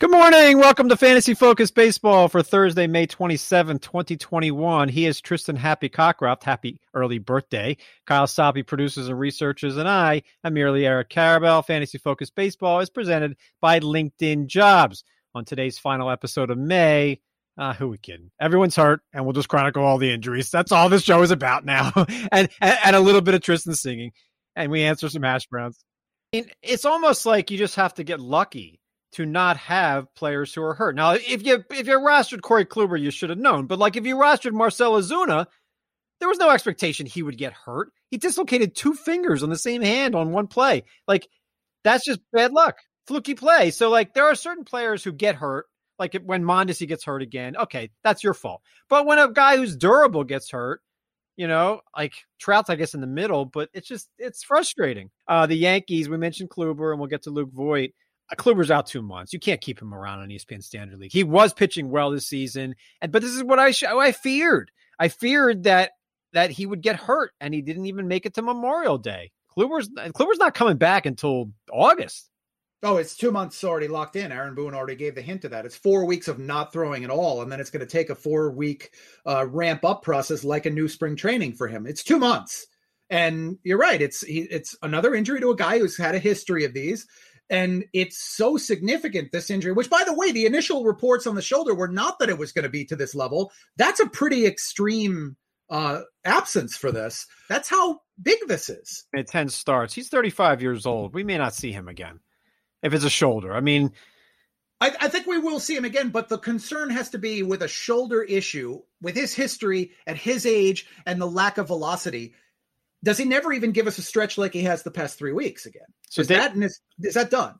Good morning. Welcome to Fantasy Focus Baseball for Thursday, May 27, 2021. He is Tristan Happy Cockcroft. Happy early birthday. Kyle Soppe produces and researches, and I am merely Eric Karabell. Fantasy Focus Baseball is presented by LinkedIn Jobs. On today's final episode of May, uh, who we kidding? Everyone's hurt, and we'll just chronicle all the injuries. That's all this show is about now, and, and, and a little bit of Tristan singing, and we answer some hash browns. It's almost like you just have to get lucky to not have players who are hurt. Now, if you if you rostered Corey Kluber, you should have known. But like if you rostered Marcell Ozuna, there was no expectation he would get hurt. He dislocated two fingers on the same hand on one play. Like that's just bad luck, fluky play. So like there are certain players who get hurt. Like when Mondesi gets hurt again, okay, that's your fault. But when a guy who's durable gets hurt, you know, like Trout's, I guess, in the middle, but it's just it's frustrating. Uh, the Yankees, we mentioned Kluber, and we'll get to Luke Voit. Kluber's out two months. You can't keep him around on ESPN Standard League. He was pitching well this season, and but this is what I sh- I feared. I feared that that he would get hurt, and he didn't even make it to Memorial Day. Kluber's Kluber's not coming back until August. Oh, it's two months already locked in. Aaron Boone already gave the hint of that. It's four weeks of not throwing at all, and then it's going to take a four week uh, ramp up process like a new spring training for him. It's two months, and you're right. It's he, it's another injury to a guy who's had a history of these. And it's so significant, this injury, which, by the way, the initial reports on the shoulder were not that it was going to be to this level. That's a pretty extreme uh, absence for this. That's how big this is. At 10 starts. He's 35 years old. We may not see him again if it's a shoulder. I mean, I, I, think we will see him again, but the concern has to be with a shoulder issue, with his history at his age and the lack of velocity does he never even give us a stretch like he has the past three weeks again? So is that is, is that done?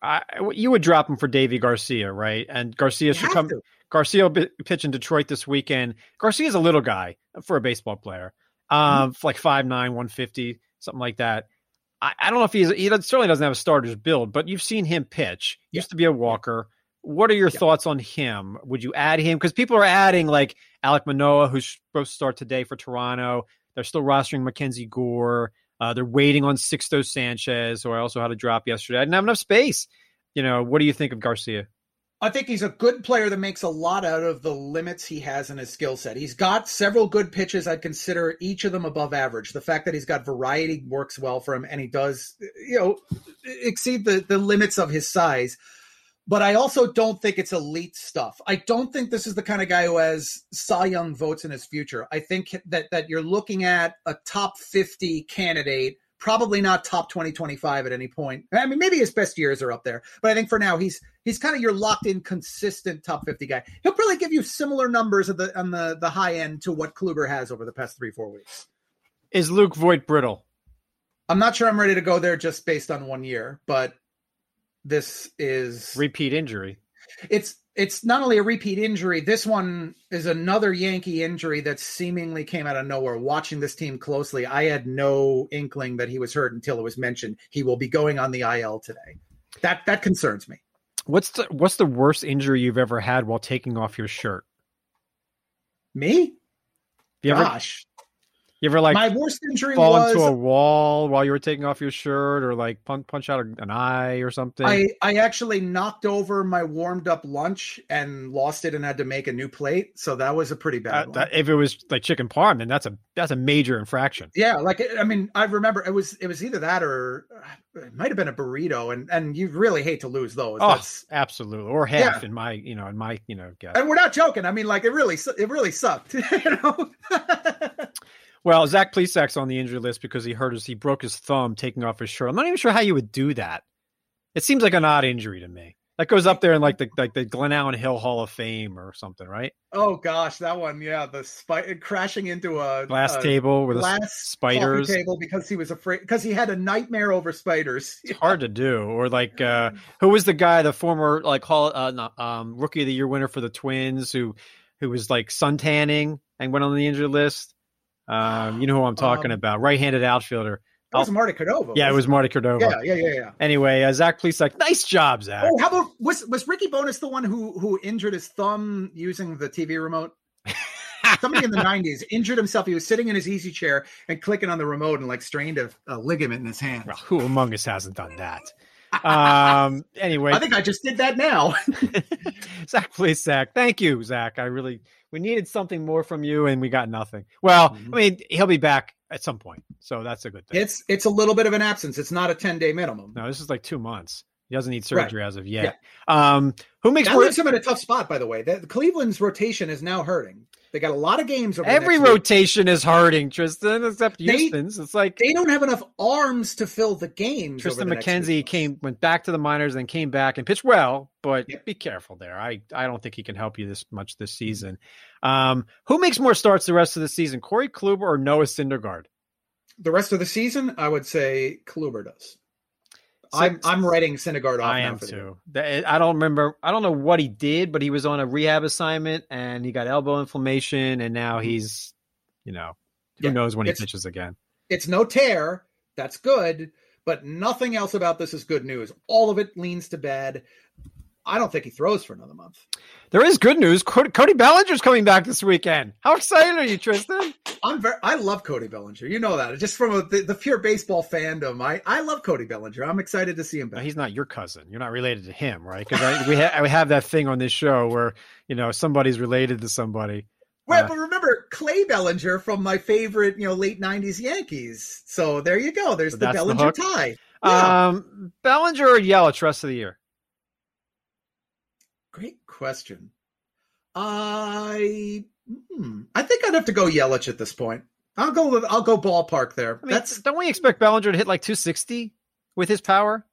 I, you would drop him for Deivi Garcia, right? And Garcia should come. To. Garcia will pitch in Detroit this weekend. Garcia's a little guy for a baseball player, um, mm-hmm. like 5'9", 150, something like that. I, I, don't know if he's he certainly doesn't have a starter's build, but you've seen him pitch. Yeah. Used to be a walker. What are your yeah. thoughts on him? Would you add him? Because people are adding like Alek Manoah, who's supposed to start today for Toronto. They're still rostering Mackenzie Gore. Uh, they're waiting on Sixto Sanchez, who I also had to drop yesterday. I didn't have enough space. You know, what do you think of Garcia? I think he's a good player that makes a lot out of the limits he has in his skill set. He's got several good pitches. I'd consider each of them above average. The fact that he's got variety works well for him, and he does, you know, exceed the, the limits of his size but I also don't think it's elite stuff. I don't think this is the kind of guy who has Cy Young votes in his future. I think that that you're looking at a top 50 candidate, probably not top 20 25 at any point. I mean maybe his best years are up there, but I think for now he's he's kind of your locked in consistent top 50 guy. He'll probably give you similar numbers at the on the the high end to what Kluber has over the past 3-4 weeks. Is Luke Voit brittle? I'm not sure I'm ready to go there just based on one year, but this is repeat injury. It's it's not only a repeat injury. This one is another Yankee injury that seemingly came out of nowhere. Watching this team closely, I had no inkling that he was hurt until it was mentioned. He will be going on the IL today. That that concerns me. What's the what's the worst injury you've ever had while taking off your shirt? Me? you Gosh. You ever like my worst injury fall was, into a wall while you were taking off your shirt, or like punch, punch out an eye or something? I I actually knocked over my warmed up lunch and lost it, and had to make a new plate. So that was a pretty bad. Uh, that, if it was like chicken parm, then that's a that's a major infraction. Yeah, like I mean, I remember it was it was either that or uh, it might have been a burrito, and and you really hate to lose those. Oh, that's, absolutely, or half yeah. in my you know in my you know guess. And we're not joking. I mean, like it really it really sucked. you know. Well, Zach Plesac's on the injury list because he hurt his he broke his thumb taking off his shirt. I'm not even sure how you would do that. It seems like an odd injury to me. That goes up there in like the like the Glenallen Hill Hall of Fame or something, right? Oh gosh, that one, yeah, the spi- crashing into a glass a table with glass spiders table because he was afraid because he had a nightmare over spiders. It's hard to do. Or like uh who was the guy, the former like Hall uh, um rookie of the year winner for the Twins who who was like suntanning and went on the injury list? Um, you know who I'm talking um, about, right-handed outfielder. That was Marty Cordova. Yeah, it was Marty Cordova. Yeah, yeah, yeah, yeah. Anyway, uh, Zach Please, like, nice job, Zach. Oh, how about was was Ricky Bones the one who who injured his thumb using the TV remote? Somebody in the '90s injured himself. He was sitting in his easy chair and clicking on the remote and like strained a, a ligament in his hand. Well, who among us hasn't done that? Um, anyway, I think I just did that now. Zach, please, Zach. Thank you, Zach. I really we needed something more from you, and we got nothing. Well, Mhm. I mean, he'll be back at some point, so that's a good thing. it's it's a little bit of an absence. It's not a ten day minimum. no, this is like two months. He doesn't need Right. surgery as of yet. Um, who makes That leaves him in a tough spot, by the way. The Cleveland's rotation is now hurting. They got a lot of games Every next week. rotation is hurting, Tristan, except They- Houston's. It's like They don't have enough arms to fill the games. Tristan over the McKenzie came went back to the minors, then came back and pitched well, but Yep. be careful there. I, I don't think he can help you this much this season. Um, who makes more starts the rest of the season, Corey Kluber or Noah Syndergaard? The rest of the season, I would say Kluber does. I'm I'm writing Syndergaard off I now am too. Eh, I don't remember. I don't know what he did, but he was on a rehab assignment and he got elbow inflammation, and now mm-hmm. he's, you know, who Yeah, knows when he pitches again. It's no tear. That's good, but nothing else about this is good news. All of it leans to bad. I don't think he throws for another month. There is good news. Cody, Bellinger's coming back this weekend. How excited are you, Tristan? I'm very. I love Cody Bellinger. You know that. Just from a, the, the pure baseball fandom, I I love Cody Bellinger. I'm excited to see him back. he's not your cousin. You're not related to him, right? Because we ha- we have that thing on this show where you know somebody's related to somebody. Right, Uh, but remember Clay Bellinger from my favorite, you know, late '90s Yankees. So there you go. There's the that's the Bellinger tie. Yeah. Um, Bellinger or Yelich rest of the year? Great question. I hmm, I think I'd have to go Yelich at this point. I'll go. I'll go ballpark there. I mean, That's don't we expect Bellinger to hit like 260 with his power?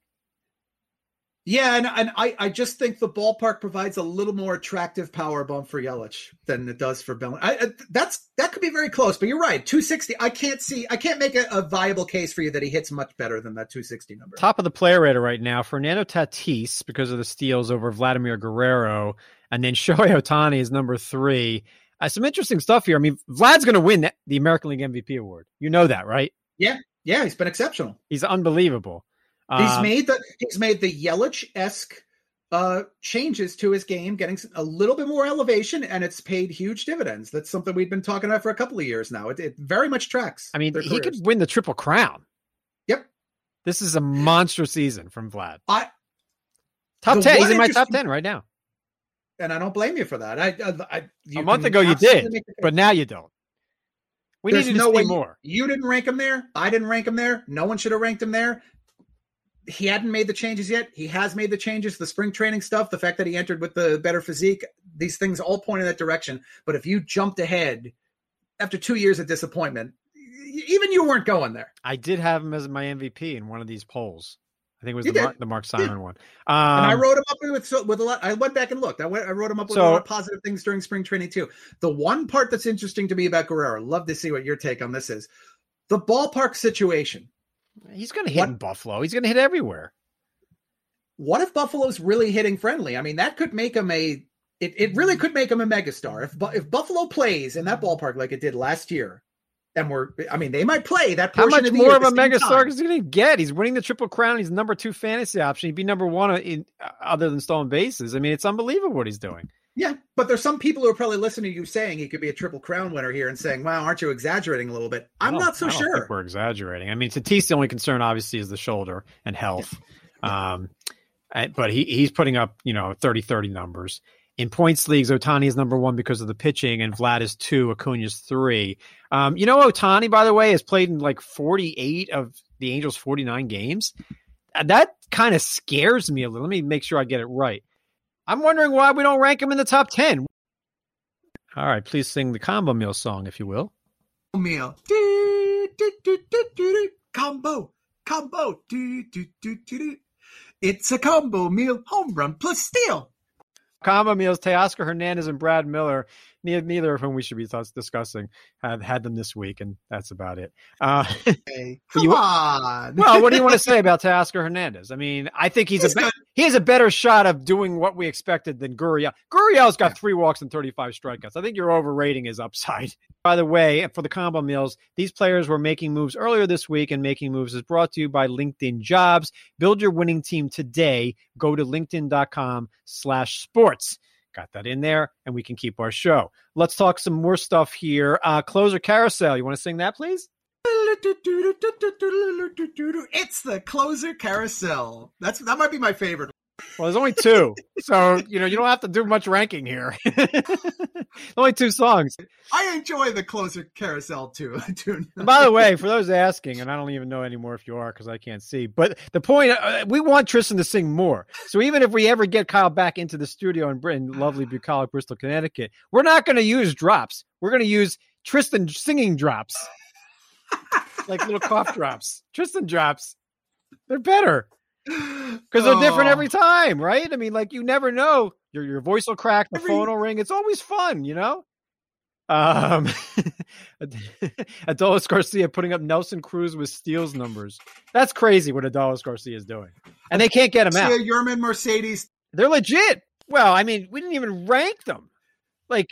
Yeah, and, and I I just think the ballpark provides a little more attractive power bump for Yelich than it does for Bellinger. I, I, that's that could be very close, but you're right. 260. I can't see. I can't make a, a viable case for you that he hits much better than that 260 number. Top of the player rater right now, for Fernando Tatis because of the steals over Vladimir Guerrero, and then Shohei Ohtani is number three. Uh, some interesting stuff here. I mean, Vlad's going to win the American League MVP award. You know that, right? Yeah, yeah, he's been exceptional. He's unbelievable. He's Um, made the he's made the Yelich esque uh, changes to his game, getting a little bit more elevation, and it's paid huge dividends. That's something we've been talking about for a couple of years now. It, it very much tracks. I mean, he could win the triple crown. Yep. This is a monster season from Vlad. I Top ten. He's in my top ten right now. and I don't blame you for that. I, I, I you A month ago you did, make the case. But now you don't. We There's need to no see way more. You didn't rank him there. I didn't rank him there. No one should have ranked him there. He hadn't made the changes yet. He has made the changes. The spring training stuff, the fact that he entered with the better physique, these things all point in that direction. But if you jumped ahead after two years of disappointment, even you weren't going there. I did have him as my MVP in one of these polls. I think it was the. Mark, the Mark Simon one. Um, And I wrote him up with so- with a lot. I went back and looked. I went. I wrote him up with So- a lot of positive things during spring training too. The one part that's interesting to me about Guerrero, love to see what your take on this is. The ballpark situation. He's going to hit What- in Buffalo. He's going to hit everywhere. what if Buffalo's really hitting friendly? I mean, that could make him a. It, it really could make him a megastar if if Buffalo plays in that ballpark like it did last year, and we're. I mean, they might play that. How much of the more of a megastar is he going to get? He's winning the triple crown. He's number two fantasy option. He'd be number one in uh, other than stolen bases. I mean, it's unbelievable what he's doing. Yeah, but there's some people who are probably listening to you saying he could be a triple crown winner here and saying, "Wow, aren't you exaggerating a little bit?" I'm don't- so sure. We're exaggerating. I mean, Tatis the only concern obviously is the shoulder and health. Um, but he he's putting up you know 30-30 numbers in points leagues. Ohtani is number one because of the pitching, and Vlad is two. Acuna's three. Um, you know, Ohtani by the way has played in like forty eight of the Angels forty nine games. That kind of scares me a little. Let me make sure I get it right. I'm wondering why we don't rank him in the top ten. All right, please sing the combo meal song, if you will. meal. Do, do, do, do, do, do. Combo, combo. Do, do, do, do, do. It's a combo meal, home run plus steal. combo meals, Teoscar Hernandez and Brad Miller, neither, neither of whom we should be discussing, have had them this week, and that's about it. Uh, Hey, come you- on. well, what do you want to say about Teoscar Hernandez? I mean, I think he's, He's a be- he has a better shot of doing what we expected than Gurriel. Gurriel's got three walks and 35 strikeouts. I think you're overrating his upside. By the way, for the combo meals, these players were making moves earlier this week, and making moves is brought to you by LinkedIn Jobs. Build your winning team today. Go to linkedin.com slash sports. Got that in there, and we can keep our show. Let's talk some more stuff here. Uh, closer carousel. You want to sing that, please? It's the closer carousel. That's that might be my favorite. Well, there's only two, so you know you don't have to do much ranking here. only two songs. I enjoy the closer carousel too. by the way, for those asking, and I don't even know anymore if you are because I can't see. But the point, uh, we want Tristan to sing more. So even if we ever get Kyle back into the studio in Britain, lovely bucolic Bristol, Connecticut, we're not going to use drops. We're going to use Tristan singing drops, like little cough drops. Tristan drops. They're better because they're oh. different every time, right? I mean, like you never know. Your your voice will crack, the every... phone will ring. It's always fun, you know. Um, Adolis Garcia putting up Nelson Cruz with steals numbers. That's crazy what Adolis Garcia is doing, and they can't get him out. Yermin Mercedes, they're legit. Well, I mean, we didn't even rank them. Like,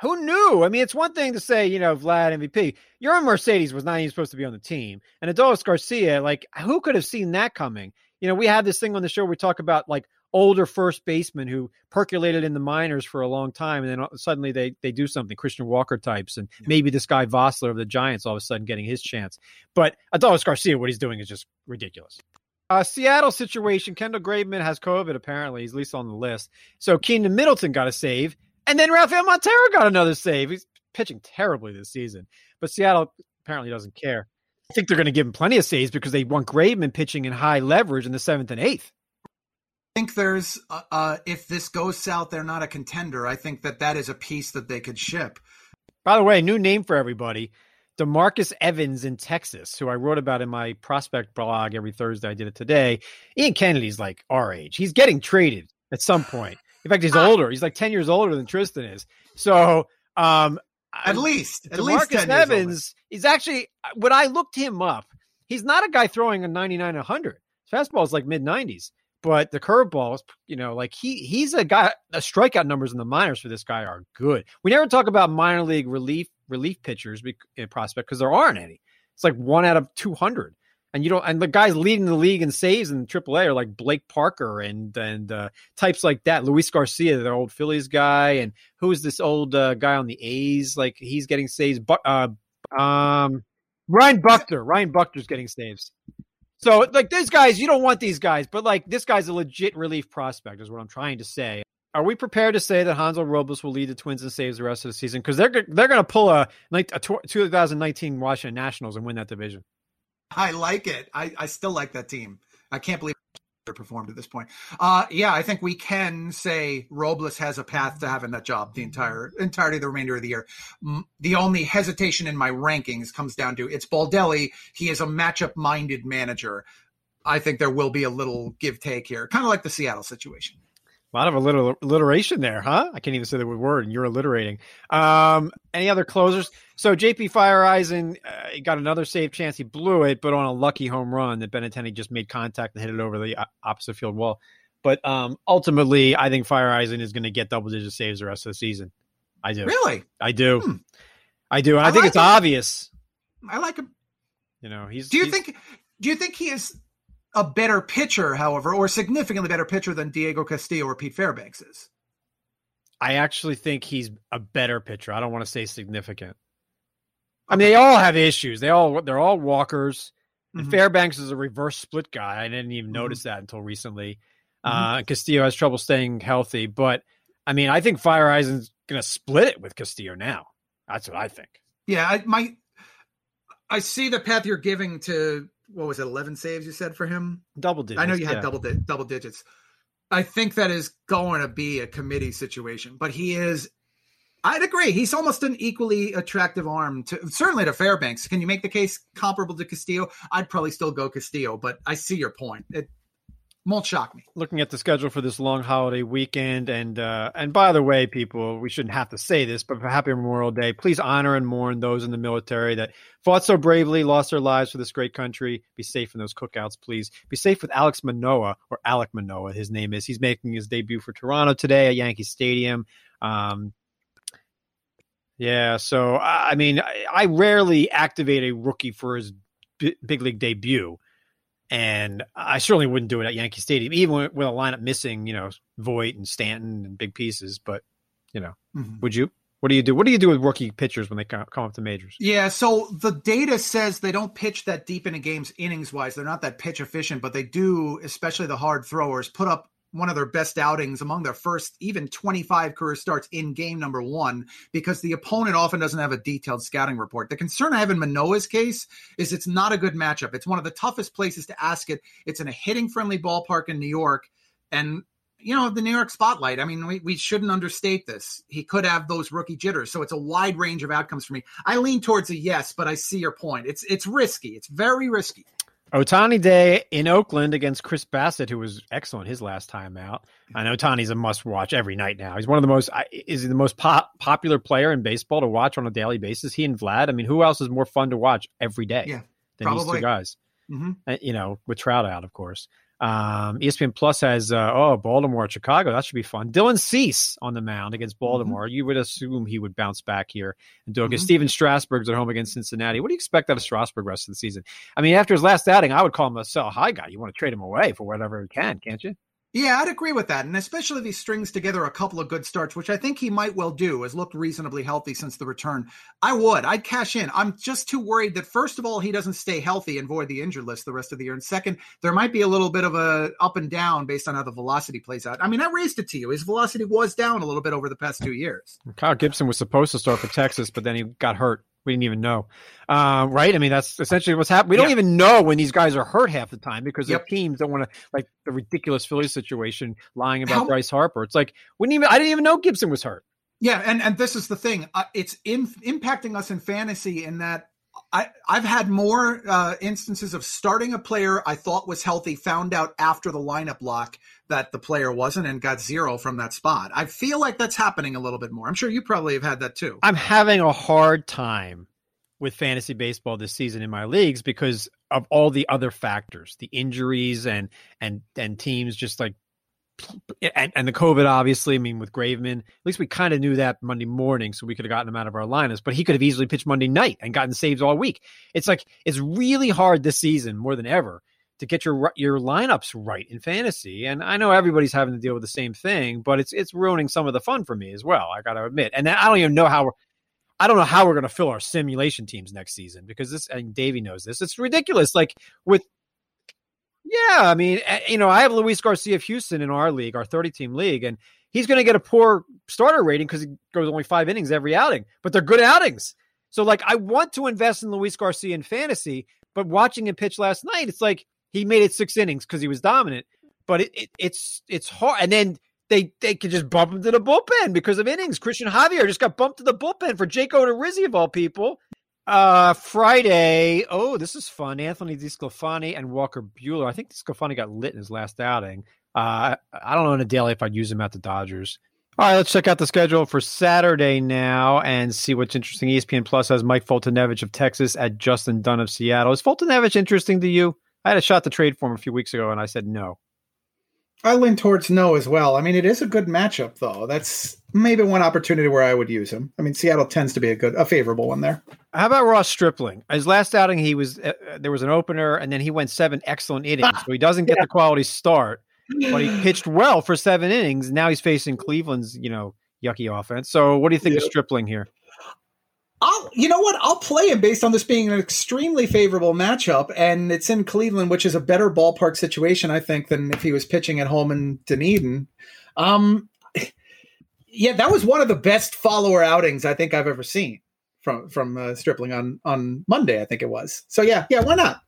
who knew? I mean, it's one thing to say, you know, Vlad MVP. Yermin Mercedes was not even supposed to be on the team, and Adolis Garcia, like, who could have seen that coming? You know, we have this thing on the show where we talk about like older first basemen who percolated in the minors for a long time, and then suddenly they they do something. Christian Walker types, and yeah. maybe this guy Vosler of the Giants all of a sudden getting his chance. But Adolis Garcia, what he's doing is just ridiculous. Uh, Seattle situation. Kendall Graveman has COVID. Apparently, he's at least on the list. So Keynan Middleton got a save, and then Rafael Montero got another save. He's pitching terribly this season, but Seattle apparently doesn't care. I think they're going to give him plenty of saves because they want Graveman pitching in high leverage in the seventh and eighth. I think there's, uh, uh, if this goes south, they're not a contender. I think that that is a piece that they could ship. By the way, new name for everybody. Demarcus Evans in Texas, who I wrote about in my prospect blog every Thursday. I did it today. Ian Kennedy's like our age. He's getting traded at some point. In fact, he's ah. older. He's like 10 years older than Tristan is. So um, at least, at least Evans is actually uh, when I looked him up, he's not a guy throwing a 99 100. Fastball is like mid 90s, but the curveball is, you know, like he he's a guy. The strikeout numbers in the minors for this guy are good. We never talk about minor league relief relief pitchers in prospect because there aren't any. It's like one out of 200 and you don't and the guys leading the league in saves in AAA are like Blake Parker and and uh, types like that. Luis Garcia, their old Phillies guy, and who's this old uh, guy on the A's? Like he's getting saves. But uh, um, Ryan Buchter, Ryan Buchter's getting saves. So like these guys, you don't want these guys, but like this guy's a legit relief prospect, is what I'm trying to say. Are we prepared to say that Hansel Robles will lead the Twins in saves the rest of the season? Because they're they're going to pull a, a 2019 Washington Nationals and win that division. I like it. I, I still like that team. I can't believe they performed at this point. Uh, yeah, I think we can say Robles has a path to having that job the entire entirety of the remainder of the year. The only hesitation in my rankings comes down to it's Baldelli. He is a matchup minded manager. I think there will be a little give take here, kind of like the Seattle situation. A lot of alliteration there, huh? I can't even say the word, and you're alliterating. Um, any other closers? So JP Feyereisen uh, got another save chance. He blew it, but on a lucky home run that Benintendi just made contact and hit it over the uh, opposite field wall. But um, ultimately, I think Feyereisen is going to get double digit saves the rest of the season. I do. Really? I do. Hmm. I do. And I, I think like it's him. obvious. I like him. You know, he's. Do you he's, think? Do you think he is a better pitcher, however, or significantly better pitcher than Diego Castillo or Pete Fairbanks is? I actually think he's a better pitcher. I don't want to say significant. I mean, they all have issues. They all they're all walkers. Mm-hmm. Fairbanks is a reverse split guy. I didn't even mm-hmm. notice that until recently. Mm-hmm. Uh, Castillo has trouble staying healthy, but I mean, I think Feyereisen's going to split it with Castillo now. That's what I think. Yeah, I my I see the path you're giving to what was it, eleven saves you said for him? Double digits. I know you had yeah. double di- double digits. I think that is going to be a committee situation, but he is. I'd agree. He's almost an equally attractive arm to certainly to Fairbanks. Can you make the case comparable to Castillo? I'd probably still go Castillo, but I see your point. It, won't shock me. Looking at the schedule for this long holiday weekend, and uh, and by the way, people, we shouldn't have to say this, but for Happy Memorial Day, please honor and mourn those in the military that fought so bravely, lost their lives for this great country. Be safe in those cookouts, please. Be safe with Alex Manoah or Alek Manoah, his name is. He's making his debut for Toronto today at Yankee Stadium. Um, yeah, so I mean, I, I rarely activate a rookie for his big league debut and I certainly wouldn't do it at Yankee Stadium, even with, a lineup missing, you know, Voit and Stanton and big pieces. But you know, mm-hmm. would you? What do you do? What do you do with rookie pitchers when they come up to majors? Yeah, so the data says they don't pitch that deep into games innings wise. They're not that pitch efficient, but they do, especially the hard throwers, put up one of their best outings among their first even 25 career starts in game number one because the opponent often doesn't have a detailed scouting report. The concern I have in Manoah's case is it's not a good matchup. It's one of the toughest places to ask it. It's in a hitting friendly ballpark in New York. And, you know, the New York spotlight, I mean, we, we shouldn't understate this. He could have those rookie jitters. So it's a wide range of outcomes for me. I lean towards a yes, but I see your point. It's, it's risky. It's very risky. Ohtani Day in Oakland against Chris Bassitt, who was excellent his last time out. I know Ohtani's a must watch every night now. He's one of the most is he the most pop, popular player in baseball to watch on a daily basis. He and Vlad. I mean, who else is more fun to watch every day yeah, than probably. these two guys? Mm-hmm. Uh, you know, with Trout out, of course. Um, ESPN Plus has uh, oh Baltimore, Chicago. That should be fun. Dylan Cease on the mound against Mm-hmm. Baltimore. Mm-hmm. You would assume he would bounce back here and do it. Mhm. Stephen Strasburg's at home against Cincinnati. What do you expect out of Strasburg rest of the season? I mean, after his last outing, I would call him a sell high guy. You want to trade him away for whatever he can, can't you? Yeah, I'd agree with that. And especially if he strings together a couple of good starts, which I think he might well do, has looked reasonably healthy since the return. I would. I'd cash in. I'm just too worried that first of all, he doesn't stay healthy and void the injured list the rest of the year. And second, there might be a little bit of a up and down based on how the velocity plays out. I mean, I raised it to you. His velocity was down a little bit over the past two years. Kyle Gibson was supposed to start for Texas, but then he got hurt. We didn't even know, uh, right? I mean, that's essentially what's happening. We don't Yeah. even know when these guys are hurt half the time because Yep. their teams don't want to, like the ridiculous Phillies situation, lying about How- Bryce Harper. It's like we didn't even. I didn't even know Gibson was hurt. Yeah, and and this is the thing. Uh, it's in, impacting us in fantasy in that I I've had more uh, instances of starting a player I thought was healthy, found out after the lineup lock that the player wasn't, and got zero from that spot. I feel like that's happening a little bit more. I'm sure you probably have had that too. I'm having a hard time with fantasy baseball this season in my leagues because of all the other factors, the injuries and and and teams just like and, and the COVID, obviously. I mean, with Graveman, at least we kind of knew that Monday morning, so we could have gotten him out of our lineups. But he could have easily pitched Monday night and gotten saves all week. It's like it's really hard this season more than ever to get your your lineups right in fantasy. And I know everybody's having to deal with the same thing, but it's it's ruining some of the fun for me as well. I got to admit. And I don't even know how. We're, I don't know how we're going to fill our simulation teams next season because this, and Davey knows this. It's ridiculous. Like with yeah, I mean, eh, you know, I have Luis Garcia of Houston in our league, our 30 team league, and he's going to get a poor starter rating because he goes only five innings every outing, but they're good outings. So, like, I want to invest in Luis Garcia in fantasy, but watching him pitch last night, it's like he made it six innings because he was dominant, but it, it, it's it's hard. And then they they could just bump him to the bullpen because of innings. Cristian Javier just got bumped to the bullpen for Jake Odorizzi of all people. Uh, Friday. Oh, this is fun. Anthony DeSclafani and Walker Buehler. I think DeSclafani got lit in his last outing. Uh, I don't know in a daily if I'd use him at the Dodgers. All right, let's check out the schedule for Saturday now and see what's interesting. ESPN Plus has Mike Foltynewicz of Texas at Justin Dunn of Seattle. Is Foltynewicz interesting to you? I had a shot to trade for him a few weeks ago, and I said no. I lean towards no as well. I mean, it is a good matchup, though. That's maybe one opportunity where I would use him. I mean, Seattle tends to be a good, a favorable one there. How about Ross Stripling? His last outing, he was uh, there was an opener, and then he went seven excellent innings. So he doesn't get the quality start, but he pitched well for seven innings. Now he's facing Cleveland's, you know, yucky offense. So what do you think of Stripling here? I'll, you know what? I'll play him based on this being an extremely favorable matchup, and it's in Cleveland, which is a better ballpark situation, I think, than if he was pitching at home in Dunedin. Um, yeah, that was one of the best follower outings I think I've ever seen from from uh, Stripling on on Monday. I think it was. So yeah, yeah, why not?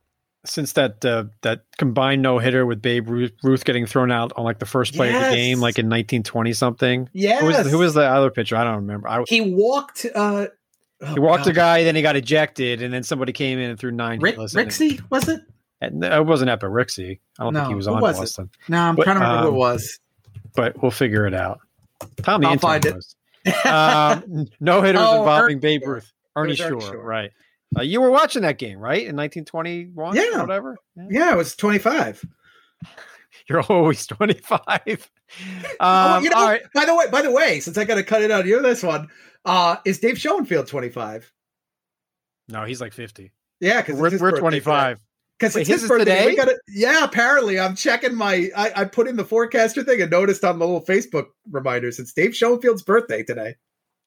Since that uh, that combined no hitter with Babe Ruth, Ruth getting thrown out on like the first play of the game, like in 1920 something. Yeah, Who was, who was the other pitcher? I don't remember. I, he walked? Uh, oh, he walked a guy, then he got ejected, and then somebody came in and threw nine. Rick. Rixey was it? And It wasn't Eppa Rixey. I don't No, think he was on was it? Boston, No, I'm But, trying to remember who um, it was. but we'll figure it out. Tommy I'll find it. um, no hitters Oh, involving Ernie Babe Ruth. Ernie Shore, Shore. right. Uh, you were watching that game, right? In 1921 Yeah. or whatever? Yeah. Yeah, it was 25. You're always 25. Um, oh, you know, all right. by the way, by the way, since I got to cut it out, you this one. Uh, is Dave Schoenfield 25? No, he's like 50. Yeah, because We're, we're 25. Because it's his birthday. today? We got Yeah, apparently, I'm checking my. I, I put in the forecaster thing and noticed on the little Facebook reminders it's Dave Schoenfield's birthday today.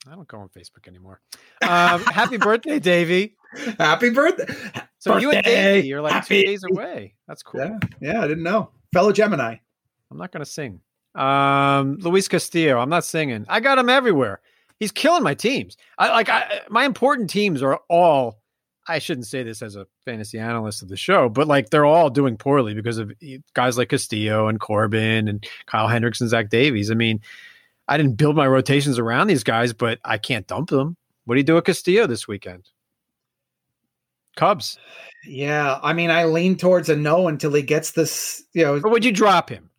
I don't go on Facebook anymore. Um, happy birthday, Davey. Happy birthday. So birthday. you and Davey, you're like Happy. two days away. That's cool. Yeah, yeah, I didn't know. Fellow Gemini. I'm not going to sing. Um, Luis Castillo. I'm not singing. I got him everywhere. He's killing my teams. I like I, my important teams are all. I shouldn't say this as a fantasy analyst of the show, but like they're all doing poorly because of guys like Castillo and Corbin and Kyle Hendricks and Zach Davies. I mean, I didn't build my rotations around these guys, but I can't dump them. What do you do with Castillo this weekend? Cubs. Yeah, I mean, I lean towards a no until he gets this. You know, Or would you drop him?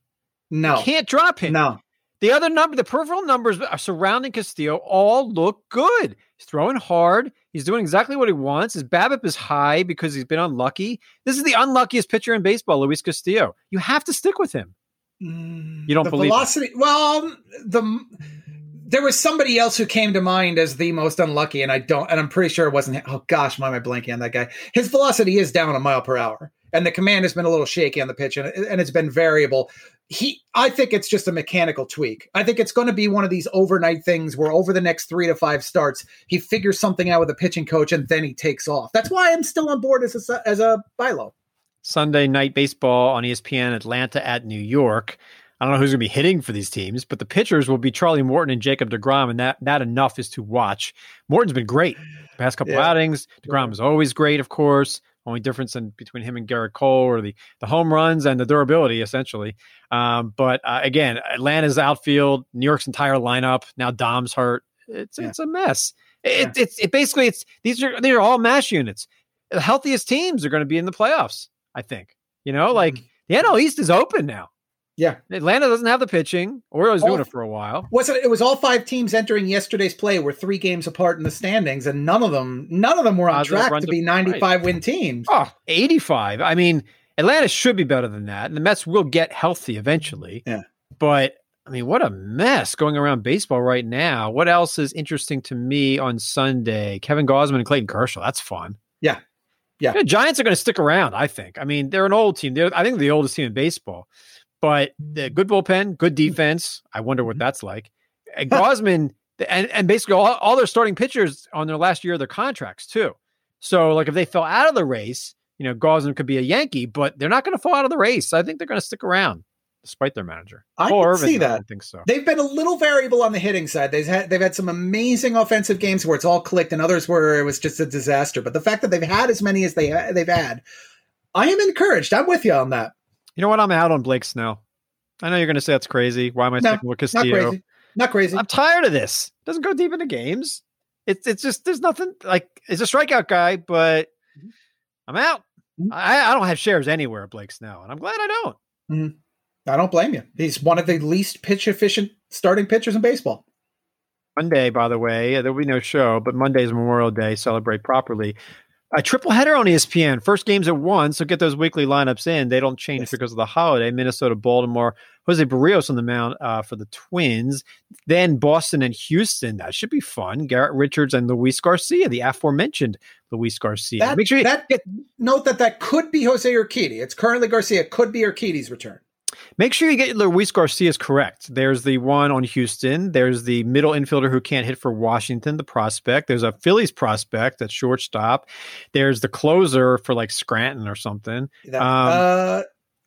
no, You can't drop him. no. The other number, the peripheral numbers surrounding Castillo all look good. He's throwing hard. He's doing exactly what he wants. His BABIP is high because he's been unlucky. This is the unluckiest pitcher in baseball, Luis Castillo. You have to stick with him. Mm, you don't the believe it? velocity. Well, the there was somebody else who came to mind as the most unlucky, and I don't, and I'm pretty sure it wasn't. Oh gosh, why am I blanking on that guy? His velocity is down a mile per hour, and the command has been a little shaky on the pitch, and, and it's been variable. He, I think it's just a mechanical tweak. I think it's going to be one of these overnight things where over the next three to five starts, he figures something out with the pitching coach, and then he takes off. That's why I'm still on board as a as a buy low. Sunday night baseball on ESPN, Atlanta at New York. I don't know who's going to be hitting for these teams, but the pitchers will be Charlie Morton and Jacob DeGrom, and that that enough is to watch. Morton's been great the past couple Yeah. outings. DeGrom is always great, of course. Only difference in between him and Gerrit Cole or the the home runs and the durability, essentially. Um, but uh, again, Atlanta's outfield, New York's entire lineup. Now Dom's hurt. It's Yeah. it's a mess. It, it's it basically it's these are these are all mash units. The healthiest teams are going to be in the playoffs. I think. You know, like the NL East is open now. Yeah. Atlanta doesn't have the pitching. Orioles doing Oh. it for a while. was it? It was all five teams entering yesterday's play were three games apart in the standings, and none of them, none of them were on track to to- be 95 win teams. Oh, 85. I mean, Atlanta should be better than that. And the Mets will get healthy eventually. Yeah. But I mean, what a mess going around baseball right now. What else is interesting to me on Sunday? Kevin Gausman and Clayton Kershaw. That's fun. Yeah. Yeah. The Giants are going to stick around, I think. I mean, they're an old team. They're, I think they're the oldest team in baseball. But the good bullpen, good defense. I wonder Mm-hmm. what that's like. And Gausman, and, and basically all, all their starting pitchers on their last year of their contracts, too. So, like, if they fell out of the race, you know, Gausman could be a Yankee, but they're not going to fall out of the race. I think they're going to stick around despite their manager. I can Irvin, see that. don't think so. They've been a little variable on the hitting side. They've had they've had some amazing offensive games where it's all clicked, and others where it was just a disaster. But the fact that they've had as many as they they've had, I am encouraged. I'm with you on that. You know what? I'm out on Blake Snell. I know you're going to say that's crazy. Why am I No, sticking with Castillo? Not crazy. Not crazy. I'm tired of this. Doesn't go deep into games. It's it's just there's nothing like it's a strikeout guy, but Mhm. I'm out. Mhm. I, I don't have shares anywhere, at Blake Snell, and I'm glad I don't. I don't blame you. He's one of the least pitch efficient starting pitchers in baseball. Monday, by the way, there will be no show, but Monday's Memorial Day. Celebrate properly. A triple header on ESPN. First games at one, so get those weekly lineups in. They don't change Yes. because of the holiday. Minnesota, Baltimore, Jose Berrios on the mound uh, for the Twins. Then Boston and Houston. That should be fun. Garrett Richards and Luis Garcia, the aforementioned Luis Garcia. That, Make sure you that note that that could be Jose Urquidy. It's currently Garcia. Could be Urquidy's return. Make sure you get Luis Garcia's correct. There's the one on Houston. There's the middle infielder who can't hit for Washington, the prospect. There's a Phillies prospect at shortstop. There's the closer for like Scranton or something. That- Um, uh,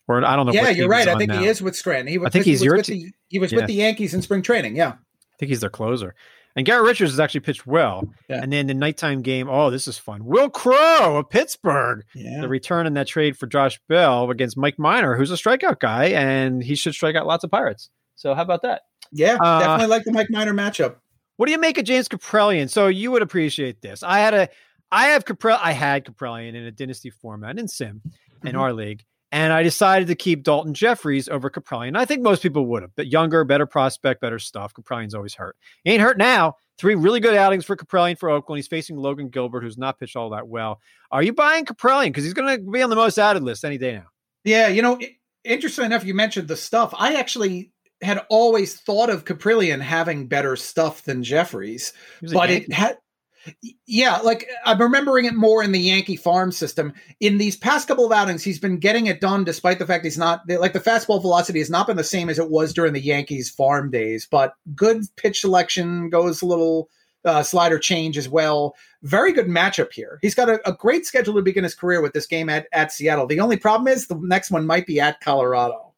Or I don't know. yeah, you're right. I think now. he is with Scranton. He was, I think he he's was your with te- the he was Yeah. with the Yankees in spring training. Yeah. I think he's their closer. And Garrett Richards has actually pitched well. Yeah. And then the nighttime game. Oh, this is fun. Wil Crowe of Pittsburgh. Yeah. The return in that trade for Josh Bell against Mike Minor, who's a strikeout guy, and he should strike out lots of Pirates. So how about that? Yeah, Uh, definitely like the Mike Minor matchup. What do you make of James Kaprielian? So you would appreciate this. I had a, I have Caprell, I had Kaprielian in a dynasty format in Sim in Mhm. our league, and I decided to keep Daulton Jefferies over Kaprielian. I think most people would have, but younger, better prospect, better stuff. Kaprielian's always hurt. He ain't hurt now. Three really good outings for Kaprielian for Oakland. He's facing Logan Gilbert, who's not pitched all that well. Are you buying Kaprielian? Because he's going to be on the most added list any day now. Yeah, you know, interesting enough, you mentioned the stuff. I actually had always thought of Kaprielian having better stuff than Jefferies, He was a but Yankee. it had. Yeah, like I'm remembering it more in the Yankee farm system. In these past couple of outings, he's been getting it done despite the fact he's not like the fastball velocity has not been the same as it was during the Yankees farm days. But good pitch selection goes a little uh, slider change as well. Very good matchup here. He's got a, a, great schedule to begin his career with this game at, at Seattle. The only problem is the next one might be at Colorado.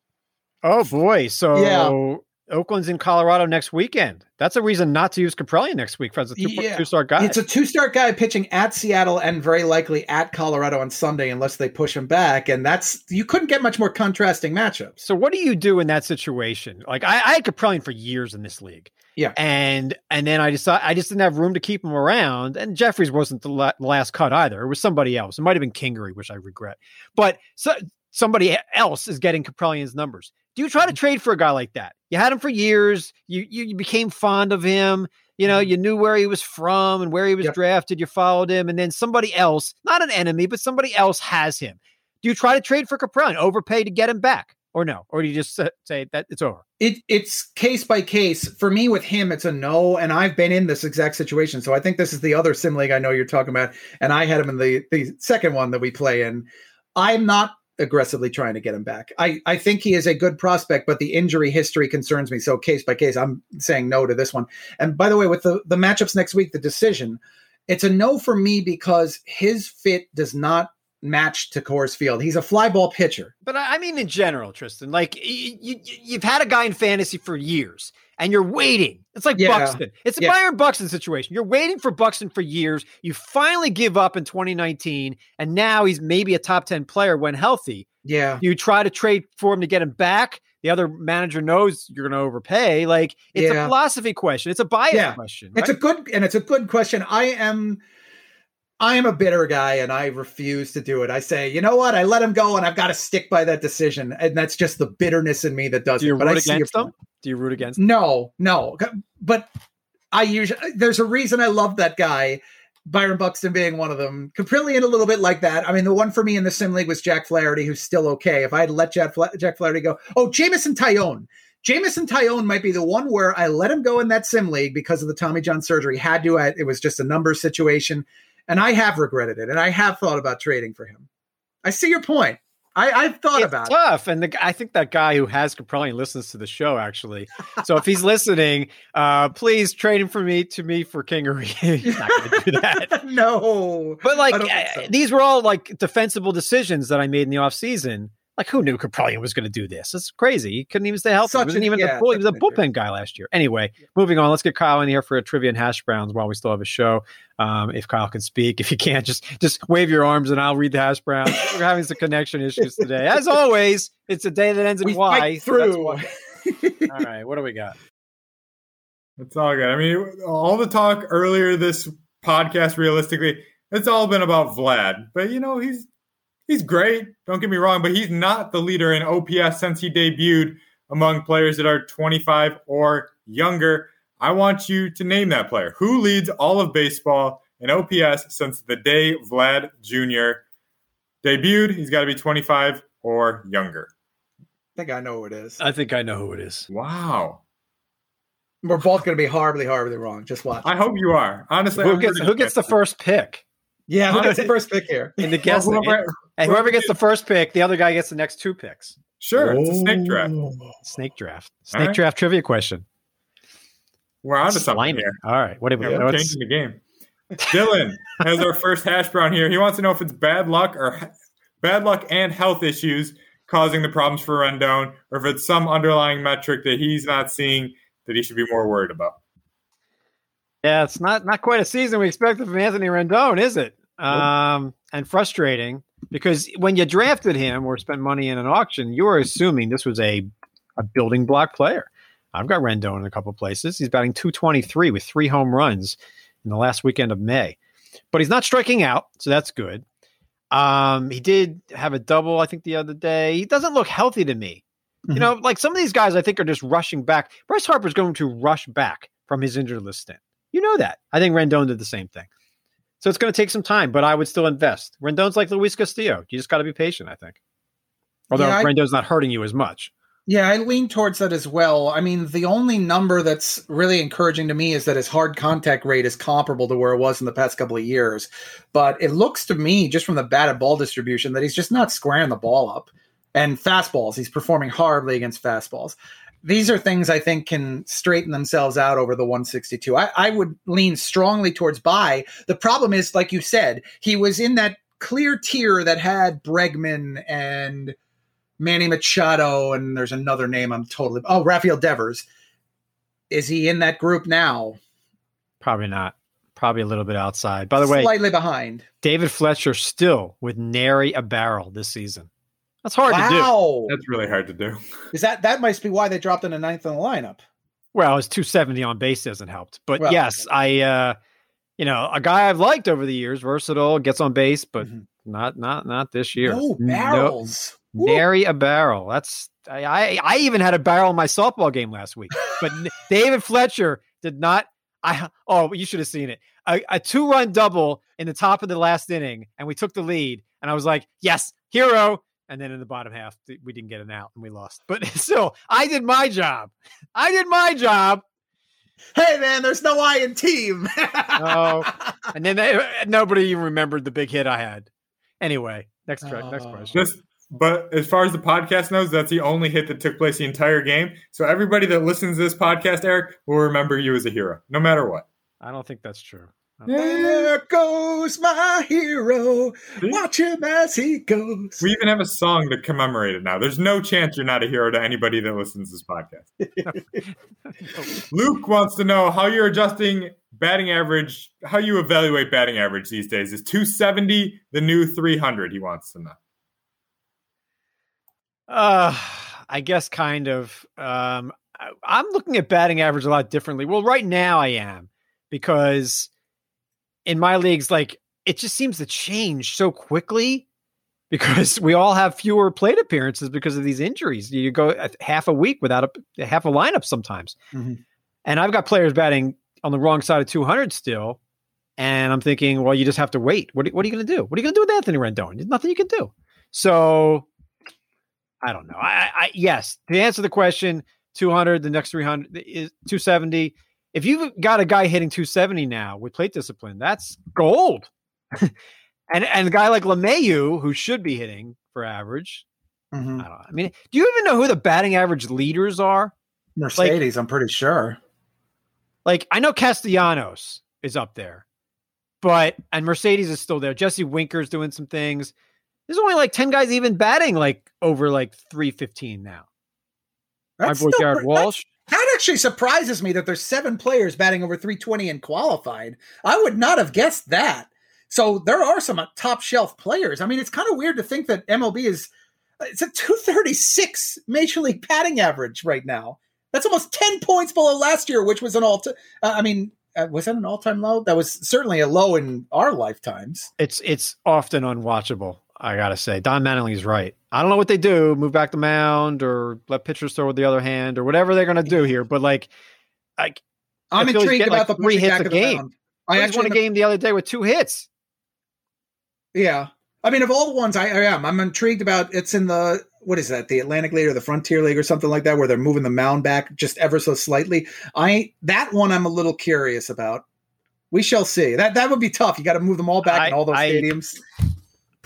Oh boy! So yeah. Oakland's in Colorado next weekend. That's a reason not to use Kaprielian next week as a two, yeah. two-star guy. It's a two-star guy pitching at Seattle and very likely at Colorado on Sunday, unless they push him back. And that's you couldn't get much more contrasting matchups. So what do you do in that situation? Like I, I had Kaprielian for years in this league. Yeah, and and then I decided I just didn't have room to keep him around. And Jefferies wasn't the la- last cut either. It was somebody else. It might have been Kingery, which I regret. But so somebody else is getting Kaprielian's numbers. Do you try to mm-hmm. trade for a guy like that? You had him for years. You you, you became fond of him. You know, mm-hmm. you knew where he was from and where he was yep. drafted. You followed him, and then somebody else, not an enemy, but somebody else has him. Do you try to trade for Kaprielian, overpay to get him back, or no? Or do you just say that it's over? It it's case by case. For me, with him, it's a no. And I've been in this exact situation, so I think this is the other sim league I know you're talking about, and I had him in the the second one that we play in. I'm not aggressively trying to get him back. I, I think he is a good prospect, but the injury history concerns me. So case by case, I'm saying no to this one. And by the way, with the, the matchups next week, the decision, it's a no for me because his fit does not match to Coors Field. He's a fly ball pitcher. But I mean, in general, Tristan, like you, you, you've had a guy in fantasy for years and you're waiting. It's like yeah. Buxton. It's a yeah. Byron Buxton situation. You're waiting for Buxton for years. You finally give up in 2019, and now he's maybe a top 10 player when healthy. Yeah. You try to trade for him to get him back. The other manager knows you're going to overpay. Like it's yeah. a philosophy question. It's a bias question. Right? It's a good and it's a good question. I am I am a bitter guy and I refuse to do it. I say, you know what? I let him go and I've got to stick by that decision. And that's just the bitterness in me that does do it. But I against them? Do you root against? No, no. But I usually, there's a reason I love that guy. Byron Buxton being one of them. Kaprielian a little bit like that. I mean, the one for me in the sim league was Jack Flaherty, who's still okay. If I had let Jack, Fla- Jack Flaherty go, oh, Jameson Taillon. Jameson Taillon might be the one where I let him go in that sim league because of the Tommy John surgery. Had to, it was just a number situation and I have regretted it, and I have thought about trading for him. I see your point. I, have thought it's about tough. it. and the, I think that guy who has probably listens to the show actually. So if he's listening, uh, please trade him for me to me for Kingery. he's not going to do that. no, but like so. these were all like defensible decisions that I made in the off season like who knew Kaprielian was going to do this? It's crazy. He couldn't even stay healthy. Such he wasn't even yeah, the, he was a bullpen guy last year. Anyway, yeah. moving on. Let's get Kyle in here for a trivia and hash browns while we still have a show. Um, if Kyle can speak, if you can't, just just wave your arms and I'll read the hash browns. We're having some connection issues today, as always. It's a day that ends in we Y. Through. all right, what do we got? It's all good. I mean, all the talk earlier this podcast, realistically, it's all been about Vlad. But you know, he's he's great. Don't get me wrong, but he's not the leader in OPS since he debuted among players that are 25 or younger. I want you to name that player. Who leads all of baseball in OPS since the day Vlad Jr. debuted? He's got to be 25 or younger. I think I know who it is. I think I know who it is. Wow. We're both going to be horribly, horribly wrong. Just watch. I hope you are. Honestly, who gets, who gets the first pick? Yeah, who gets the first pick here? In the guess, well, whoever, and whoever gets the first pick, the other guy gets the next two picks. Sure, it's a snake draft. Snake draft. Snake right. draft trivia question. We're on to something here. All right, what are we? Yeah, we're changing the game. Dylan has our first hash brown here. He wants to know if it's bad luck or bad luck and health issues causing the problems for Rendon, or if it's some underlying metric that he's not seeing that he should be more worried about. Yeah, it's not not quite a season we expected from Anthony Rendon, is it? Um, and frustrating because when you drafted him or spent money in an auction, you were assuming this was a a building block player. I've got Rendon in a couple places. He's batting 223 with three home runs in the last weekend of May, but he's not striking out, so that's good. Um, he did have a double, I think, the other day. He doesn't look healthy to me. Mm-hmm. You know, like some of these guys, I think are just rushing back. Bryce Harper's going to rush back from his injured list stint. You know that. I think Rendon did the same thing. So it's going to take some time, but I would still invest. Rendon's like Luis Castillo. You just got to be patient, I think. Although yeah, I, Rendon's not hurting you as much. Yeah, I lean towards that as well. I mean, the only number that's really encouraging to me is that his hard contact rate is comparable to where it was in the past couple of years. But it looks to me, just from the batted ball distribution, that he's just not squaring the ball up. And fastballs, he's performing horribly against fastballs. These are things I think can straighten themselves out over the 162. I, I would lean strongly towards buy. The problem is, like you said, he was in that clear tier that had Bregman and Manny Machado, and there's another name I'm totally oh Rafael Devers. Is he in that group now? Probably not. Probably a little bit outside. By the way, slightly behind. David Fletcher still with nary a barrel this season. That's hard wow. to do. That's really hard to do. Is that that must be why they dropped in the ninth in the lineup? Well, his 270 on base hasn't helped. But well, yes, I uh you know, a guy I've liked over the years, versatile, gets on base, but mm-hmm. not not not this year. No barrels. No, nary a barrel. That's I, I I even had a barrel in my softball game last week. But David Fletcher did not I oh you should have seen it. A, a two run double in the top of the last inning, and we took the lead. And I was like, yes, hero. And then in the bottom half, we didn't get an out and we lost. But still, I did my job. I did my job. Hey man, there's no I in team. oh, and then they, nobody even remembered the big hit I had. Anyway, next track, next oh. question. Just, but as far as the podcast knows, that's the only hit that took place the entire game. So everybody that listens to this podcast, Eric, will remember you as a hero, no matter what. I don't think that's true. There goes my hero. Watch him as he goes. We even have a song to commemorate it now. There's no chance you're not a hero to anybody that listens to this podcast. Luke wants to know how you're adjusting batting average, how you evaluate batting average these days. Is 270 the new 300? He wants to know. Uh, I guess kind of. Um, I'm looking at batting average a lot differently. Well, right now I am because in my leagues, like it just seems to change so quickly because we all have fewer plate appearances because of these injuries. You go half a week without a half a lineup sometimes. Mm-hmm. And I've got players batting on the wrong side of 200 still. And I'm thinking, well, you just have to wait. What, what are you going to do? What are you going to do with Anthony Rendon? There's nothing you can do. So I don't know. I, I yes, to answer the question, 200, the next 300 is 270 if you've got a guy hitting 270 now with plate discipline, that's gold. and and a guy like LeMahieu, who should be hitting for average, mm-hmm. I don't know. I mean, do you even know who the batting average leaders are? Mercedes, like, I'm pretty sure. Like I know Castellanos is up there, but and Mercedes is still there. Jesse Winker's doing some things. There's only like 10 guys even batting like over like 315 now. That's My boy Jared Walsh. That actually surprises me that there's seven players batting over 320 and qualified. I would not have guessed that. So there are some top shelf players. I mean, it's kind of weird to think that MLB is it's a 236 major league batting average right now. That's almost 10 points below last year, which was an all. Uh, I mean, uh, was that an all time low? That was certainly a low in our lifetimes. It's it's often unwatchable. I gotta say, Don Mattingly's right. I don't know what they do, move back the mound or let pitchers throw with the other hand or whatever they're gonna do here. But like, like I'm intrigued about like the three hits a game. I actually won a game the other day with two hits. Yeah, I mean, of all the ones I, I am, I'm intrigued about. It's in the what is that? The Atlantic League or the Frontier League or something like that, where they're moving the mound back just ever so slightly. I that one I'm a little curious about. We shall see. That that would be tough. You got to move them all back I, in all those I, stadiums.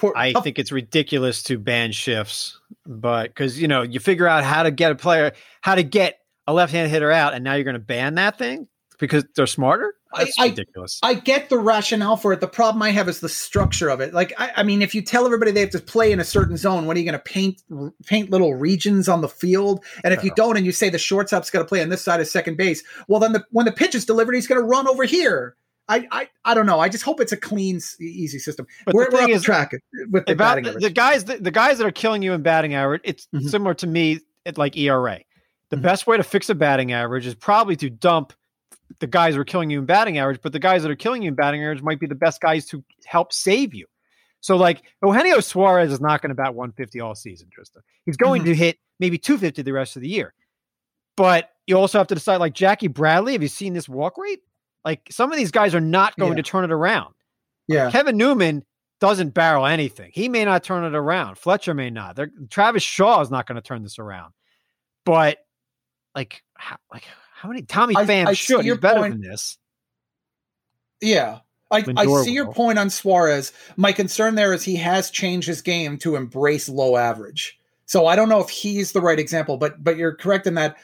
Poor, I think it's ridiculous to ban shifts, but because you know you figure out how to get a player, how to get a left-hand hitter out, and now you're going to ban that thing because they're smarter. That's I, ridiculous. I, I, get the rationale for it. The problem I have is the structure of it. Like, I, I mean, if you tell everybody they have to play in a certain zone, what are you going to paint paint little regions on the field? And if you don't, and you say the shortstop's got to play on this side of second base, well, then the, when the pitch is delivered, he's going to run over here. I, I I don't know. I just hope it's a clean, easy system. But we're, the we're is, track with the about the, the, guys. The, the, guys that are killing you in batting average. It's mm-hmm. similar to me at like ERA. The mm-hmm. best way to fix a batting average is probably to dump the guys that are killing you in batting average. But the guys that are killing you in batting average might be the best guys to help save you. So like Eugenio Suarez is not going to bat 150 all season, Tristan. He's going mm-hmm. to hit maybe 250 the rest of the year. But you also have to decide like Jackie Bradley. Have you seen this walk rate? Like some of these guys are not going yeah. to turn it around. Yeah. Kevin Newman doesn't barrel anything. He may not turn it around. Fletcher may not. They're, Travis Shaw is not going to turn this around. But like, how, like how many Tommy Pham should? He's better point. than this. Yeah. I, I see your point on Suarez. My concern there is he has changed his game to embrace low average. So I don't know if he's the right example, but but you're correct in that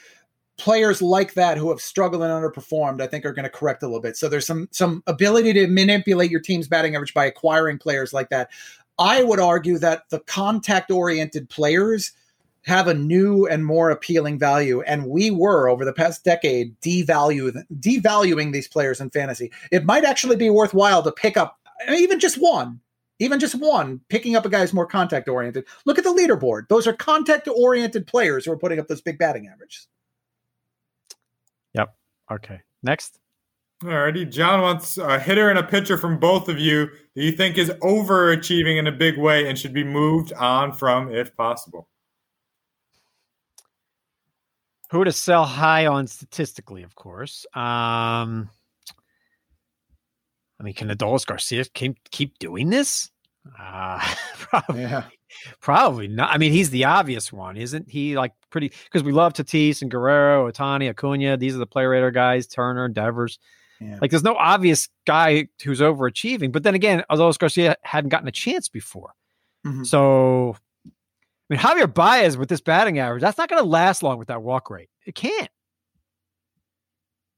players like that who have struggled and underperformed, I think, are going to correct a little bit. So there's some some ability to manipulate your team's batting average by acquiring players like that. I would argue that the contact oriented players have a new and more appealing value. And we were over the past decade devalue, devaluing these players in fantasy. It might actually be worthwhile to pick up even just one, even just one, picking up a guy who's more contact oriented. Look at the leaderboard. Those are contact oriented players who are putting up those big batting averages. Yep. Okay. Next. Alrighty, John wants a hitter and a pitcher from both of you that you think is overachieving in a big way and should be moved on from if possible. Who to sell high on statistically, of course. Um, I mean, can Adolis Garcia keep keep doing this? Uh, probably, yeah. Probably not. I mean, he's the obvious one, isn't he? Like pretty because we love Tatis and Guerrero, Ohtani, Acuna. These are the play rater guys. Turner, Devers. Yeah. Like, there's no obvious guy who's overachieving. But then again, Adolis Garcia hadn't gotten a chance before, mm-hmm. so I mean, Javier Baez with this batting average, that's not going to last long with that walk rate. It can't.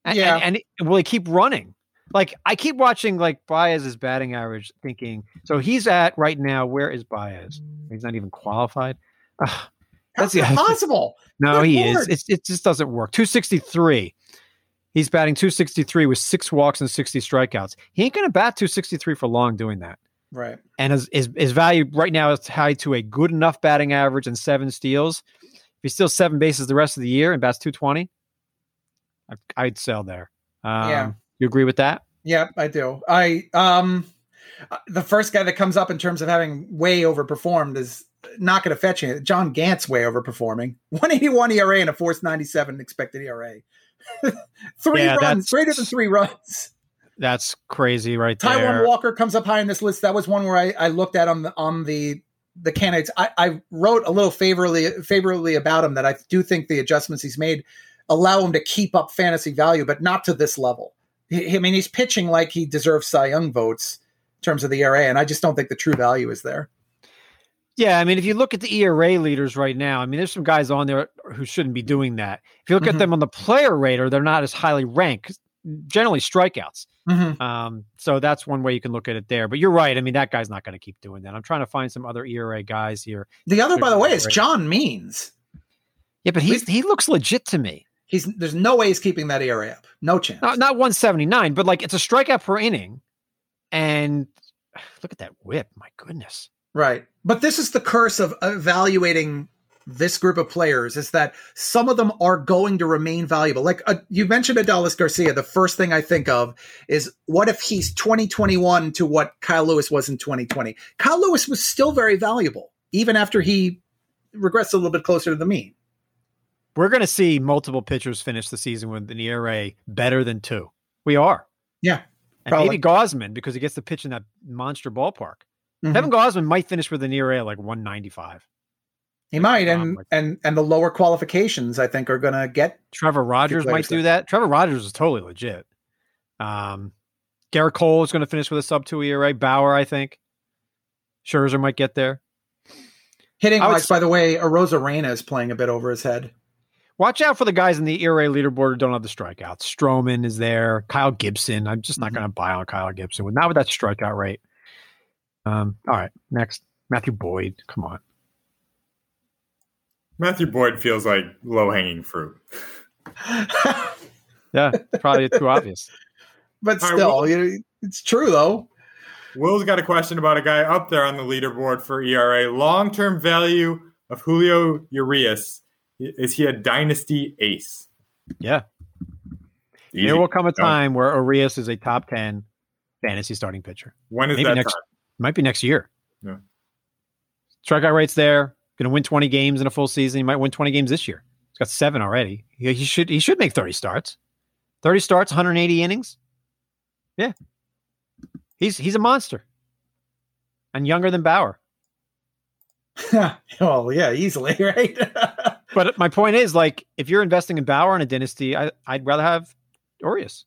And, yeah. And, and, will he keep running? Like, I keep watching like Baez's batting average, thinking, so he's at right now, where is Baez? He's not even qualified. Ugh, that's impossible. No, Good he Lord. is. It's, it just doesn't work. 263. He's batting 263 with six walks and 60 strikeouts. He ain't going to bat 263 for long doing that. Right. And his, his, his value right now is tied to a good enough batting average and seven steals. If he steals seven bases the rest of the year and bats 220, I, would sell there. Um, yeah. You agree with that? Yeah, I do. I um uh, the first guy that comes up in terms of having way overperformed is not going to fetch it. John Gant's way overperforming. 181 ERA and a forced 97 expected ERA. three yeah, runs, greater than three runs. That's crazy, right Taijuan there. Taijuan Walker comes up high in this list. That was one where I, I looked at on the on the the candidates. I, I wrote a little favorably favorably about him that I do think the adjustments he's made allow him to keep up fantasy value, but not to this level. I mean, he's pitching like he deserves Cy Young votes in terms of the ERA, and I just don't think the true value is there. Yeah, I mean, if you look at the ERA leaders right now, I mean, there's some guys on there who shouldn't be doing that. If you look mm-hmm. at them on the player rater, they're not as highly ranked. Generally, strikeouts. Mm-hmm. Um, so that's one way you can look at it there. But you're right. I mean, that guy's not going to keep doing that. I'm trying to find some other ERA guys here. The other, by the way, is John Means. Yeah, but he's he looks legit to me. He's there's no way he's keeping that ERA up. No chance. Not, not 179, but like it's a strikeout per inning, and look at that whip. My goodness. Right, but this is the curse of evaluating this group of players is that some of them are going to remain valuable. Like uh, you mentioned Adolis Garcia, the first thing I think of is what if he's 2021 to what Kyle Lewis was in 2020? Kyle Lewis was still very valuable, even after he regressed a little bit closer to the mean. We're going to see multiple pitchers finish the season with an ERA better than two. We are. Yeah. And probably. maybe Gausman because he gets to pitch in that monster ballpark. Mm-hmm. Kevin Gausman might finish with an ERA like 195. He might, and like, and and the lower qualifications, I think, are going to get. Trevor Rogers might do that. Trevor Rogers is totally legit. Um, Gerrit Cole is going to finish with a sub two ERA. Bauer, I think. Scherzer might get there. Hitting wise, by the way, Arozarena is playing a bit over his head. Watch out for the guys in the ERA leaderboard who don't have the strikeouts. Stroman is there. Kyle Gibson. I'm just not mm-hmm. going to buy on Kyle Gibson. Not with that strikeout rate. Um, all right, next. Matthew Boyd. Come on. Matthew Boyd feels like low hanging fruit. yeah, probably too obvious. But still, right, Will, it's true though. Will's got a question about a guy up there on the leaderboard for ERA. Long term value of Julio Urias. Is he a dynasty ace? Yeah. Easy. There will come a time where Urias is a top 10 fantasy starting pitcher. When is Maybe that next, time? Might be next year. Yeah. Strikeout rate's there going to win 20 games in a full season. He might win 20 games this year. He's got seven already. He, he should he should make 30 starts. 30 starts, 180 innings. Yeah. He's he's a monster. And younger than Bauer. oh yeah, easily, right? but my point is, like, if you're investing in Bauer in a dynasty, I, would rather have Urias.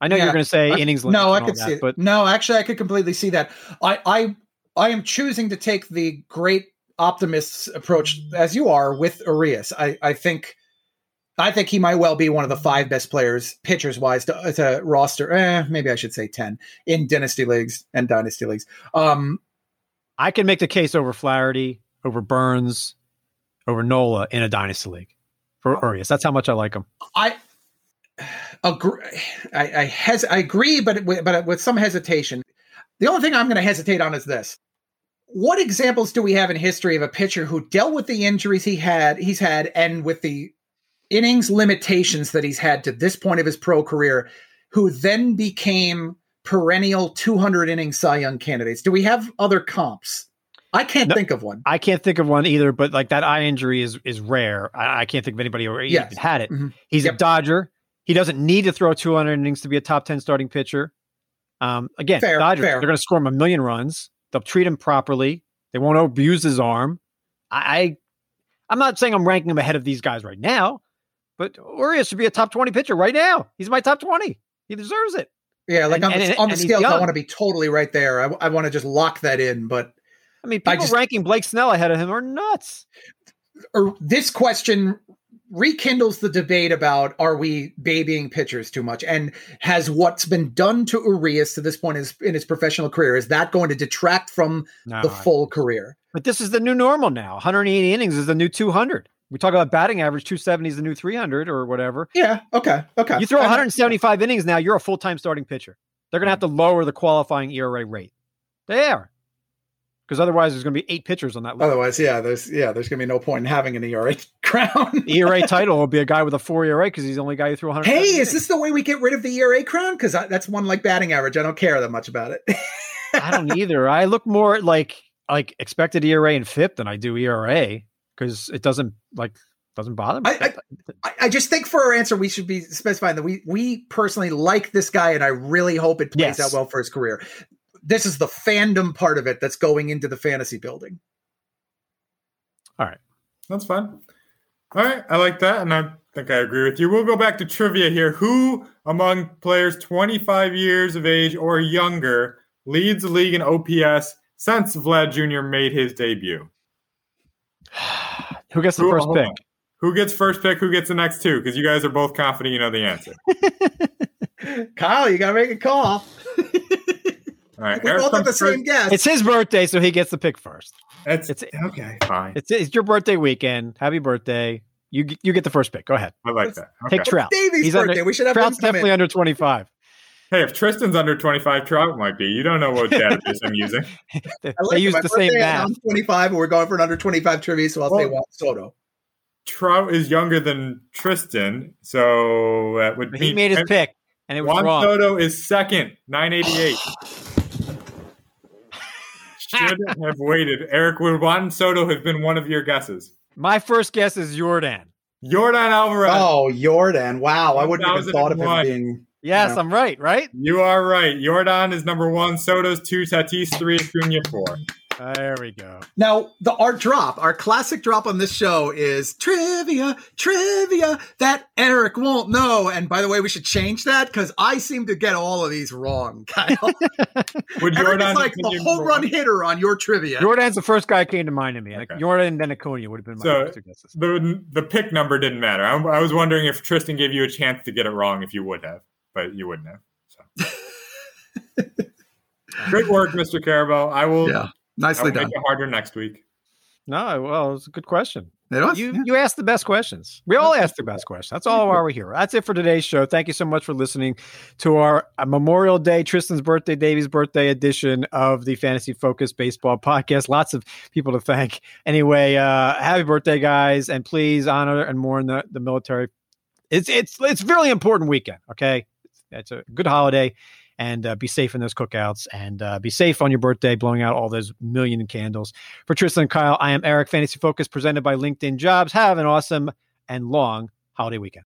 I know yeah. you're going to say innings. No, I could that, see it. But no, actually, I could completely see that. I, I, I am choosing to take the great optimist's approach as you are with Urias. I, I think I think he might well be one of the five best players, pitchers wise, to, to roster. Eh, maybe I should say ten in dynasty leagues and dynasty leagues. Um, I can make the case over Flaherty, over Burnes, over Nola in a dynasty league for Urias. That's how much I like him. I agree. I, I, hes- I agree, but but with some hesitation. The only thing I'm going to hesitate on is this: what examples do we have in history of a pitcher who dealt with the injuries he had, he's had, and with the innings limitations that he's had to this point of his pro career, who then became perennial 200 inning Cy Young candidates? Do we have other comps? I can't no, think of one. I can't think of one either. But like that eye injury is is rare. I, I can't think of anybody who yes. even had it. Mm-hmm. He's yep. a Dodger. He doesn't need to throw 200 innings to be a top 10 starting pitcher. Um, again, fair, Dodgers, fair. they're going to score him a million runs. They'll treat him properly. They won't abuse his arm. I, I I'm not saying I'm ranking him ahead of these guys right now, but Urias should be a top 20 pitcher right now. He's my top 20. He deserves it. Yeah, like and, on, the, on the scale, I want to be totally right there. I, I want to just lock that in. But I mean, people I just, ranking Blake Snell ahead of him are nuts. Or this question rekindles the debate about are we babying pitchers too much? And has what's been done to Urias to this point in his, in his professional career is that going to detract from no, the full career? But this is the new normal now. 180 innings is the new 200 we talk about batting average 270 is the new 300 or whatever. Yeah okay okay. You throw 175 innings now you're a full-time starting pitcher. They're going to have to lower the qualifying ERA rate. They are because otherwise there's going to be eight pitchers on that list. Otherwise, yeah, there's yeah, there's going to be no point in having an ERA crown. ERA title will be a guy with a four ERA because he's the only guy who threw 100. Hey, is this the way we get rid of the ERA crown? Because that's one like batting average. I don't care that much about it. I don't either. I look more like like expected ERA and FIP than I do ERA because it doesn't like doesn't bother me. I, I, I, just think for our answer, we should be specifying that we we personally like this guy, and I really hope it plays yes. out well for his career this is the fandom part of it that's going into the fantasy building. All right. That's fine. All right. I like that. And I think I agree with you. We'll go back to trivia here. Who among players 25 years of age or younger leads the league in OPS since Vlad Jr. made his debut? Who gets the who, first pick? On. Who gets first pick? Who gets the next two? Because you guys are both confident you know the answer. Kyle, you got to make a call. All right. We Eric both have the same guess. It's his birthday, so he gets the pick first. It's, it's okay. Fine. It's, it's your birthday weekend. Happy birthday. You you get the first pick. Go ahead. I like that. Okay. Take Trout. Davy's He's birthday. Under, we should have Trout's definitely under twenty five. Hey, if Tristan's under 25, Trout might be. You don't know what database I'm using. they, like use the same math. I'm 25, and we're going for an under 25 trivia, so I'll well, say Juan Soto. Trout is younger than Tristan, so that would be. He made his pick, and it was Juan wrong. Soto is second, 988 should have waited. Eric, would Juan Soto have been one of your guesses? My first guess is Yordan. Yordan Alvarez. Oh, Yordan. Wow. I wouldn't even thought of him being. Yes, you know. I'm right, right? You are right. Yordan is number one. Soto's two. Tatis three. Acuna four. There we go. Now, the art drop, our classic drop on this show is trivia, trivia that Eric won't know. And by the way, we should change that because I seem to get all of these wrong, Kyle. Would Yordan's like the home run hitter on your trivia. Yordan's the first guy came to mind to me. Like okay. Yordan and then Acuna would have been my so two guesses. The, the pick number didn't matter. I, I, was wondering if Tristan gave you a chance to get it wrong if you would have, but you wouldn't have. So. Great work, Mr. Karabell. I will. Yeah Nicely done. Make it harder next week. No, well, it's a good question. It was. You yeah. you asked the best questions. We all asked the best questions. That's all why we're here. That's it for today's show. Thank you so much for listening to our uh, Memorial Day, Tristan's birthday, Davy's birthday edition of the Fantasy Focus Baseball Podcast. Lots of people to thank. Anyway, uh, happy birthday, guys, and please honor and mourn the, the military. It's it's it's really important weekend. Okay, it's a good holiday and uh, be safe in those cookouts and uh, be safe on your birthday, blowing out all those million candles. For Tristan and Kyle, I am Eric, Fantasy Focus, presented by LinkedIn Jobs. Have an awesome and long holiday weekend.